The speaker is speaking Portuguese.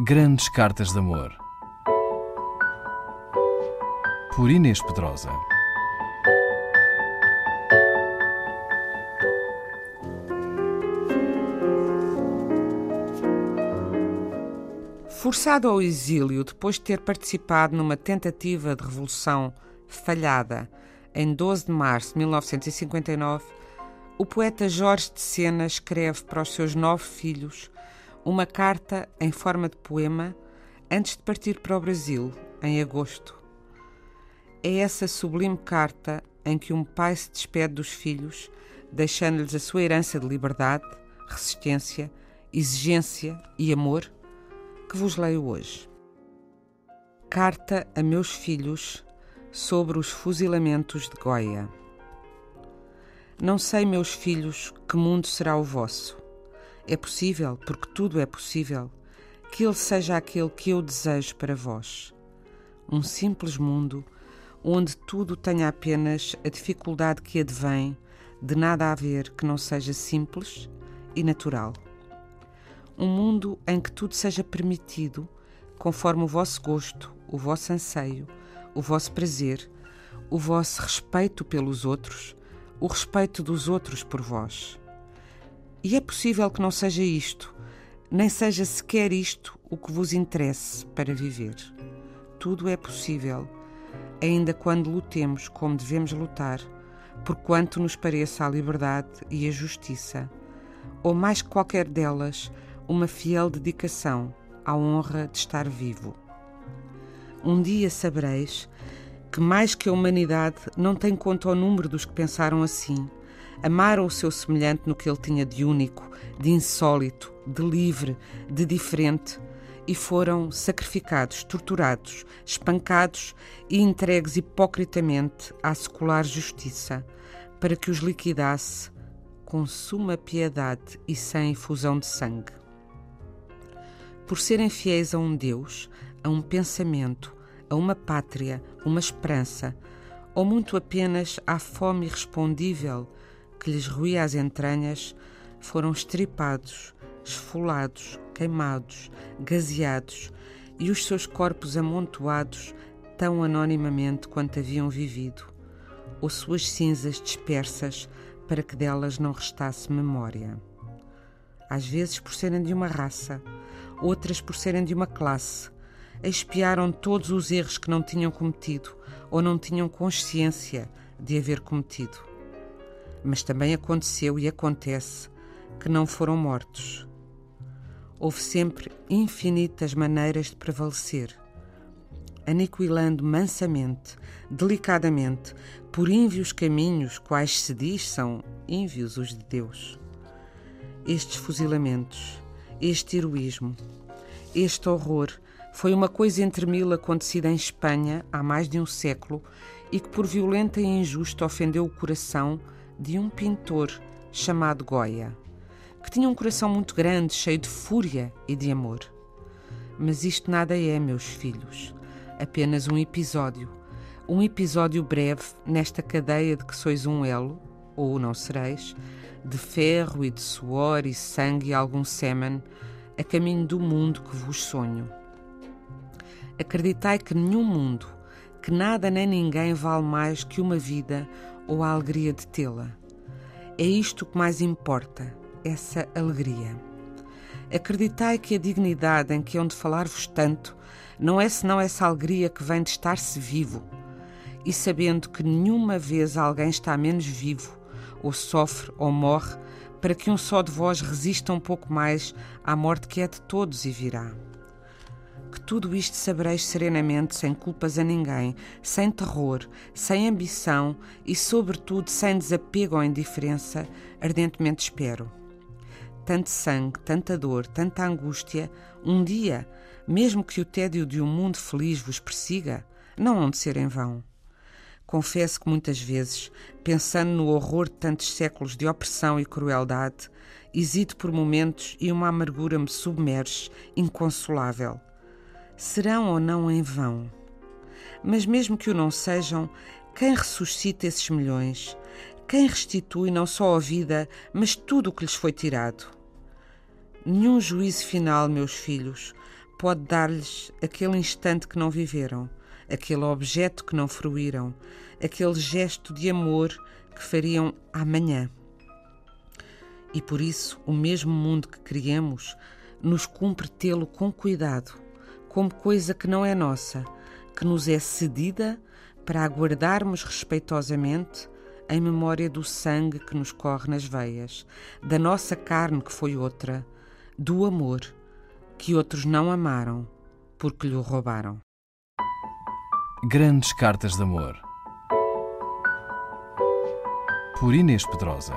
Grandes Cartas de Amor. Por Inês Pedrosa. Forçado ao exílio depois de ter participado numa tentativa de revolução falhada em 12 de março de 1959, o poeta Jorge de Sena escreve para os seus nove filhos uma carta em forma de poema antes de partir para o Brasil, em agosto. É essa sublime carta em que um pai se despede dos filhos, deixando-lhes a sua herança de liberdade, resistência, exigência e amor, que vos leio hoje. Carta a meus filhos sobre os fuzilamentos de Goia. Não sei, meus filhos, que mundo será o vosso. É possível, porque tudo é possível, que ele seja aquele que eu desejo para vós. Um simples mundo onde tudo tenha apenas a dificuldade que advém de nada haver que não seja simples e natural. Um mundo em que tudo seja permitido conforme o vosso gosto, o vosso anseio, o vosso prazer, o vosso respeito pelos outros, o respeito dos outros por vós. E é possível que não seja isto, nem seja sequer isto o que vos interesse para viver. Tudo é possível, ainda quando lutemos como devemos lutar, por quanto nos pareça a liberdade e a justiça, ou mais que qualquer delas, uma fiel dedicação à honra de estar vivo. Um dia sabereis que mais que a humanidade não tem conta ao número dos que pensaram assim, amaram o seu semelhante no que ele tinha de único, de insólito, de livre, de diferente, e foram sacrificados, torturados, espancados e entregues hipocritamente à secular justiça, para que os liquidasse com suma piedade e sem efusão de sangue. Por serem fiéis a um Deus, a um pensamento, a uma pátria, uma esperança, ou muito apenas à fome irrespondível que lhes ruía as entranhas, foram estripados, esfolados, queimados, gazeados e os seus corpos amontoados tão anonimamente quanto haviam vivido, ou suas cinzas dispersas para que delas não restasse memória. Às vezes por serem de uma raça, outras por serem de uma classe, expiaram todos os erros que não tinham cometido ou não tinham consciência de haver cometido. Mas também aconteceu e acontece que não foram mortos. Houve sempre infinitas maneiras de prevalecer, aniquilando mansamente, delicadamente, por ínvios caminhos, quais se diz são ínvios os de Deus. Estes fuzilamentos, este heroísmo, este horror foi uma coisa entre mil acontecida em Espanha há mais de um século e que por violenta e injusta ofendeu o coração de um pintor chamado Goya, que tinha um coração muito grande, cheio de fúria e de amor. Mas isto nada é, meus filhos, apenas um episódio, um episódio breve nesta cadeia de que sois um elo, ou não sereis, de ferro e de suor e sangue e algum sêmen, a caminho do mundo que vos sonho. Acreditai que nenhum mundo, que nada nem ninguém vale mais que uma vida ou a alegria de tê-la. É isto que mais importa, essa alegria. Acreditai que a dignidade em que hão de falar-vos tanto não é senão essa alegria que vem de estar-se vivo, e sabendo que nenhuma vez alguém está menos vivo, ou sofre ou morre, para que um só de vós resista um pouco mais à morte que é de todos e virá tudo isto sabereis serenamente, sem culpas a ninguém, sem terror, sem ambição e, sobretudo, sem desapego ou indiferença, ardentemente espero. Tanto sangue, tanta dor, tanta angústia, um dia, mesmo que o tédio de um mundo feliz vos persiga, não hão de ser em vão. Confesso que muitas vezes, pensando no horror de tantos séculos de opressão e crueldade, hesito por momentos e uma amargura me submerge, inconsolável serão ou não em vão. Mas mesmo que o não sejam, quem ressuscita esses milhões? Quem restitui não só a vida, mas tudo o que lhes foi tirado? Nenhum juízo final, meus filhos, pode dar-lhes aquele instante que não viveram, aquele objeto que não fruíram, aquele gesto de amor que fariam amanhã. E por isso, o mesmo mundo que criamos, nos cumpre tê-lo com cuidado, como coisa que não é nossa, que nos é cedida para aguardarmos respeitosamente em memória do sangue que nos corre nas veias, da nossa carne que foi outra, do amor que outros não amaram porque lhe roubaram. Grandes Cartas de Amor por Inês Pedrosa.